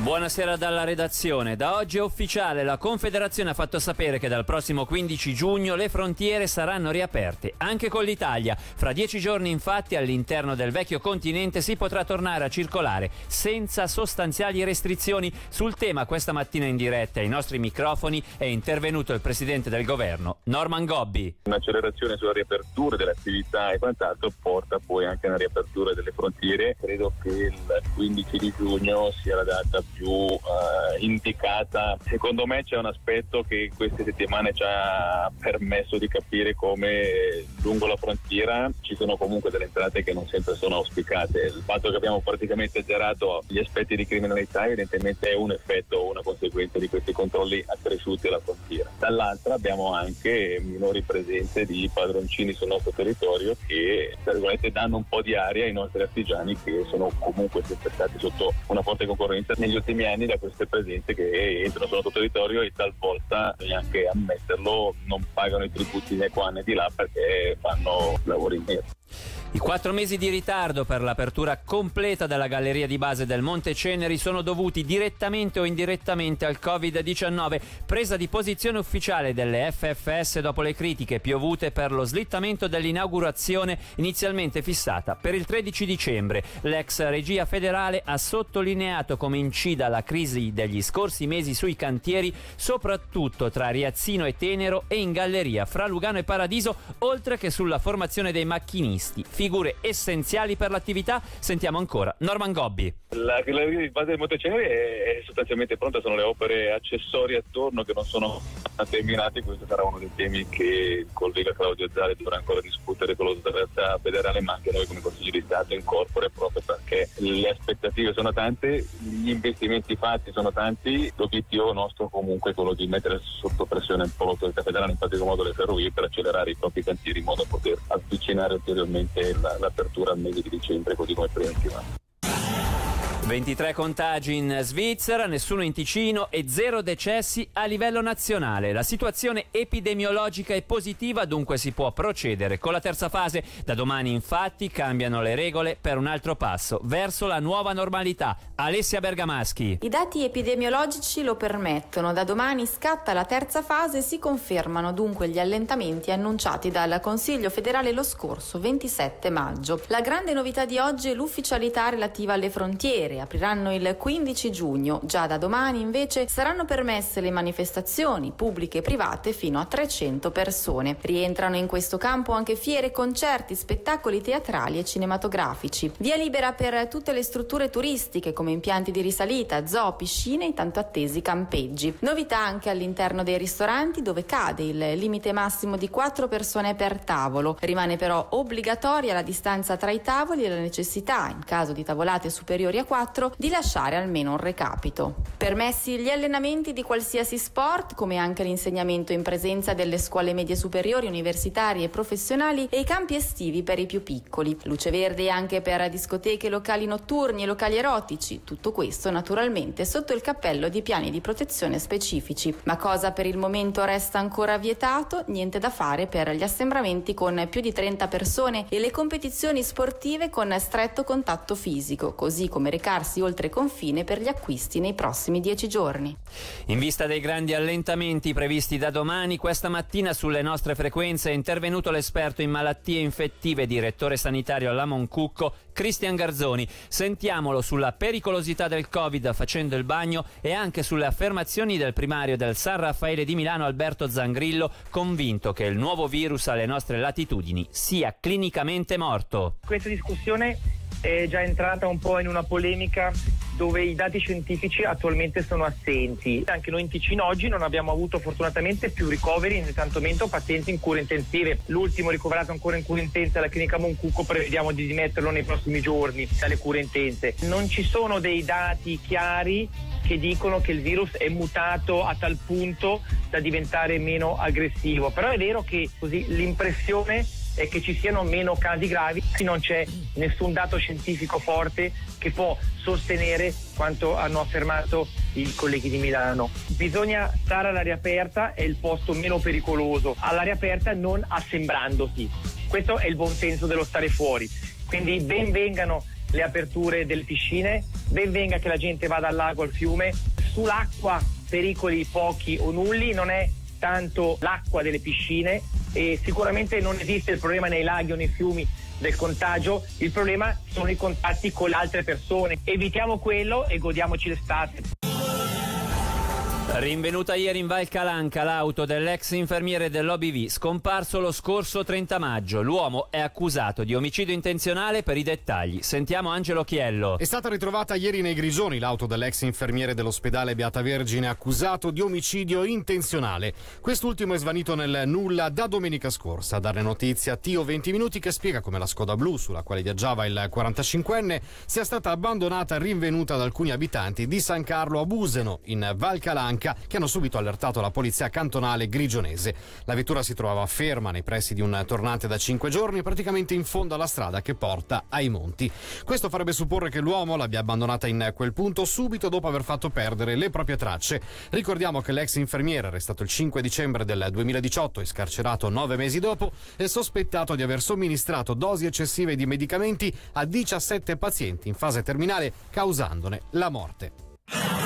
Buonasera dalla redazione. Da oggi è ufficiale, la Confederazione ha fatto sapere che dal prossimo 15 giugno le frontiere saranno riaperte, anche con l'Italia. Fra dieci giorni infatti all'interno del vecchio continente si potrà tornare a circolare senza sostanziali restrizioni. Sul tema questa mattina in diretta ai nostri microfoni è intervenuto il Presidente del Governo, Norman Gobbi. Un'accelerazione sulla riapertura delle attività e quant'altro porta poi anche a una riapertura delle frontiere. Credo che il 15 di giugno sia la data più uh, indicata. Secondo me c'è un aspetto che queste settimane ci ha permesso di capire come lungo la frontiera ci sono comunque delle entrate che non sempre sono auspicate. Il fatto che abbiamo praticamente azzerato gli aspetti di criminalità evidentemente è un effetto una conseguenza di questi controlli accresciuti alla frontiera. Dall'altra abbiamo anche minori presenze di padroncini sul nostro territorio che danno un po' di aria ai nostri artigiani che sono comunque sempre stati sotto una forte concorrenza negli ultimi anni da queste presenze che entrano sul nostro territorio e talvolta, bisogna anche ammetterlo, non pagano i tributi né qua né di là perché fanno lavori in nero. I quattro mesi di ritardo per l'apertura completa della galleria di base del Monte Ceneri sono dovuti direttamente o indirettamente al Covid-19, presa di posizione ufficiale delle FFS dopo le critiche piovute per lo slittamento dell'inaugurazione inizialmente fissata per il 13 dicembre. L'ex regia federale ha sottolineato come incida la crisi degli scorsi mesi sui cantieri, soprattutto tra Riazzino e Tenero e in galleria fra Lugano e Paradiso, oltre che sulla formazione dei macchinisti figure essenziali per l'attività. Sentiamo ancora Norman Gobbi. La galleria di base del Monteceneri è, sostanzialmente pronta, sono le opere accessorie attorno che non sono terminate, questo sarà uno dei temi che il collega Claudio Zari dovrà ancora discutere con l'autorità federale, ma anche noi come Consiglio di Stato in corpore proprio perché le aspettative sono tante, gli investimenti fatti sono tanti, l'obiettivo nostro comunque è quello di mettere sotto pressione un po' l'autorità federale, in particolar modo le ferrovie, per accelerare i propri cantieri in modo da poter avvicinare ulteriormente l'apertura al mese di dicembre così come preventiva. 23 contagi in Svizzera, nessuno in Ticino e zero decessi a livello nazionale. La situazione epidemiologica è positiva, dunque si può procedere con la terza fase. Da domani infatti cambiano le regole per un altro passo verso la nuova normalità. Alessia Bergamaschi. I dati epidemiologici lo permettono. Da domani scatta la terza fase e si confermano dunque gli allentamenti annunciati dal Consiglio federale lo scorso 27 maggio. La grande novità di oggi è l'ufficialità relativa alle frontiere apriranno il 15 giugno. Già da domani invece saranno permesse le manifestazioni pubbliche e private fino a 300 persone. Rientrano in questo campo anche fiere, concerti, spettacoli teatrali e cinematografici. Via libera per tutte le strutture turistiche come impianti di risalita, zoo, piscine e tanto attesi campeggi. Novità anche all'interno dei ristoranti dove cade il limite massimo di 4 persone per tavolo. Rimane però obbligatoria la distanza tra i tavoli e la necessità, in caso di tavolate superiori a 4, 4 di lasciare almeno un recapito. Permessi gli allenamenti di qualsiasi sport, come anche l'insegnamento in presenza delle scuole medie superiori, universitarie e professionali e i campi estivi per i più piccoli. Luce verde anche per discoteche, locali notturni e locali erotici. Tutto questo naturalmente sotto il cappello di piani di protezione specifici. Ma cosa per il momento resta ancora vietato? Niente da fare per gli assembramenti con più di 30 persone e le competizioni sportive con stretto contatto fisico, così come recare recarsi oltre confine per gli acquisti nei prossimi dieci giorni. In vista dei grandi allentamenti previsti da domani, questa mattina sulle nostre frequenze è intervenuto l'esperto in malattie infettive, direttore sanitario alla Moncucco, Cristian Garzoni. Sentiamolo sulla pericolosità del Covid facendo il bagno e anche sulle affermazioni del primario del San Raffaele di Milano Alberto Zangrillo, convinto che il nuovo virus alle nostre latitudini sia clinicamente morto. Questa discussione è già entrata un po' in una polemica dove i dati scientifici attualmente sono assenti. Anche noi in Ticino oggi non abbiamo avuto fortunatamente più ricoveri né tantomeno pazienti in cure intensive. L'ultimo ricoverato ancora in cure intense alla clinica Moncucco prevediamo di dimetterlo nei prossimi giorni dalle cure intense. Non ci sono dei dati chiari che dicono che il virus è mutato a tal punto da diventare meno aggressivo, però è vero che così l'impressione è che ci siano meno casi gravi, non c'è nessun dato scientifico forte che può sostenere quanto hanno affermato i colleghi di Milano. Bisogna stare all'aria aperta, è il posto meno pericoloso, all'aria aperta non assembrandosi. Questo è il buon senso dello stare fuori. Quindi ben vengano le aperture delle piscine, ben venga che la gente vada al lago, al fiume. Sull'acqua pericoli pochi o nulli, non è tanto l'acqua delle piscine e sicuramente non esiste il problema nei laghi o nei fiumi del contagio, il problema sono i contatti con le altre persone. Evitiamo quello e godiamoci l'estate. Rinvenuta ieri in Val Calanca l'auto dell'ex infermiere dell'OBV, scomparso lo scorso 30 maggio. L'uomo è accusato di omicidio intenzionale per i dettagli. Sentiamo Angelo Chiello. È stata ritrovata ieri nei Grigioni l'auto dell'ex infermiere dell'ospedale Beata Vergine accusato di omicidio intenzionale. Quest'ultimo è svanito nel nulla da domenica scorsa. A dare notizia Tio 20 Minuti che spiega come la Skoda Blu sulla quale viaggiava il 45enne sia stata abbandonata e rinvenuta da alcuni abitanti di San Carlo a Buseno, in Val Calanca Bianca che hanno subito allertato la polizia cantonale grigionese. La vettura si trovava ferma nei pressi di un tornante da cinque giorni, praticamente in fondo alla strada che porta ai monti. Questo farebbe supporre che l'uomo l'abbia abbandonata in quel punto subito dopo aver fatto perdere le proprie tracce. Ricordiamo che l'ex infermiere, arrestato il 5 dicembre del 2018 e scarcerato nove mesi dopo, è sospettato di aver somministrato dosi eccessive di medicamenti a 17 pazienti in fase terminale, causandone la morte.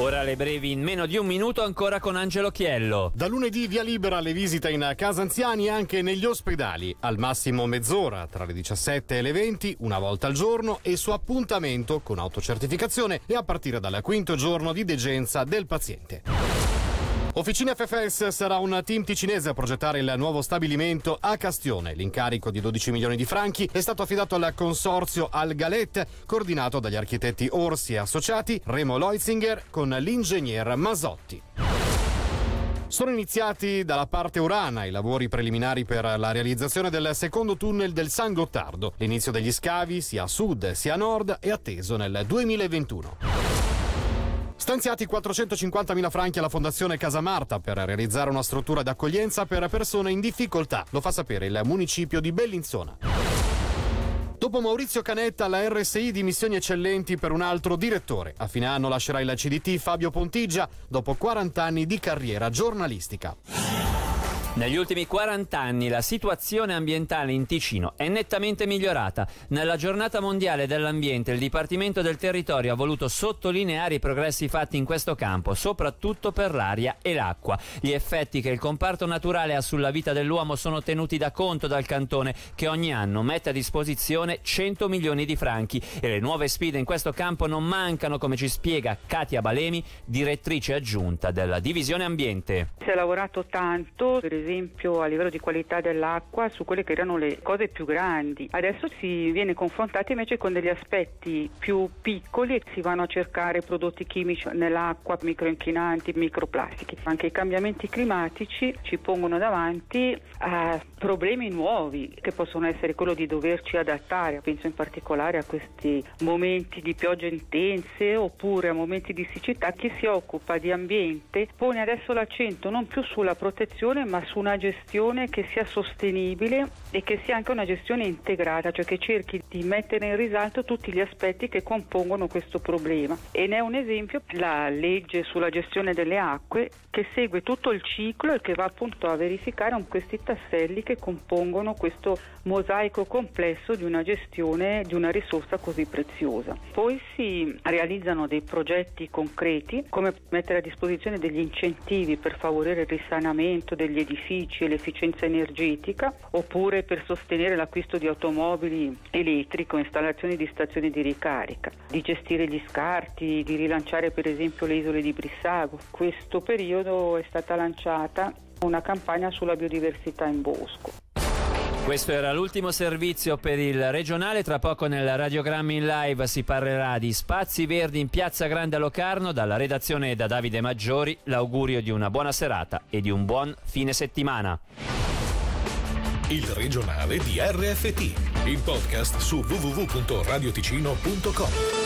Ora le brevi in meno di un minuto ancora con Angelo Chiello. Da lunedì via libera le visite in casa anziani anche negli ospedali, al massimo mezz'ora tra le 17 e le 20, una volta al giorno e su appuntamento con autocertificazione e a partire dal quinto giorno di degenza del paziente. Officina FFS sarà un team ticinese a progettare il nuovo stabilimento a Castione. L'incarico di 12 milioni di franchi è stato affidato al consorzio Al Galet, coordinato dagli architetti Orsi e associati Remo Leutzinger con l'ingegner Masotti. Sono iniziati dalla parte Urana i lavori preliminari per la realizzazione del secondo tunnel del San Gottardo. L'inizio degli scavi, sia a sud sia a nord, è atteso nel 2021. Stanziati 450.000 franchi alla Fondazione Casa Marta per realizzare una struttura d'accoglienza per persone in difficoltà. Lo fa sapere il municipio di Bellinzona. Dopo Maurizio Canetta, la RSI di missioni eccellenti per un altro direttore. A fine anno lascerà il CDT Fabio Pontigia dopo 40 anni di carriera giornalistica. Negli ultimi 40 anni la situazione ambientale in Ticino è nettamente migliorata. Nella giornata mondiale dell'ambiente il Dipartimento del Territorio ha voluto sottolineare i progressi fatti in questo campo, soprattutto per l'aria e l'acqua. Gli effetti che il comparto naturale ha sulla vita dell'uomo sono tenuti da conto dal cantone che ogni anno mette a disposizione 100 milioni di franchi e le nuove sfide in questo campo non mancano, come ci spiega Katia Balemi, direttrice aggiunta della Divisione Ambiente. Si è lavorato tanto, per a livello di qualità dell'acqua su quelle che erano le cose più grandi. Adesso si viene confrontati invece con degli aspetti più piccoli e si vanno a cercare prodotti chimici nell'acqua, microinquinanti, microplastiche. Anche i cambiamenti climatici ci pongono davanti a problemi nuovi che possono essere quello di doverci adattare, penso in particolare a questi momenti di piogge intense oppure a momenti di siccità. Chi si occupa di ambiente pone adesso l'accento non più sulla protezione ma su una gestione che sia sostenibile e che sia anche una gestione integrata, cioè che cerchi di mettere in risalto tutti gli aspetti che compongono questo problema. E ne è un esempio la legge sulla gestione delle acque che segue tutto il ciclo e che va appunto a verificare questi tasselli che compongono questo mosaico complesso di una gestione di una risorsa così preziosa. Poi si realizzano dei progetti concreti come mettere a disposizione degli incentivi per favorire il risanamento degli edifici edifici e l'efficienza energetica, oppure per sostenere l'acquisto di automobili elettriche o installazioni di stazioni di ricarica, di gestire gli scarti, di rilanciare per esempio le isole di Brissago. Questo periodo è stata lanciata una campagna sulla biodiversità in bosco. Questo era l'ultimo servizio per il regionale, tra poco nel radiogramma in live si parlerà di spazi verdi in Piazza Grande a Locarno, dalla redazione da Davide Maggiori, l'augurio di una buona serata e di un buon fine settimana. Il regionale di RFT, il podcast su www.radioticino.com.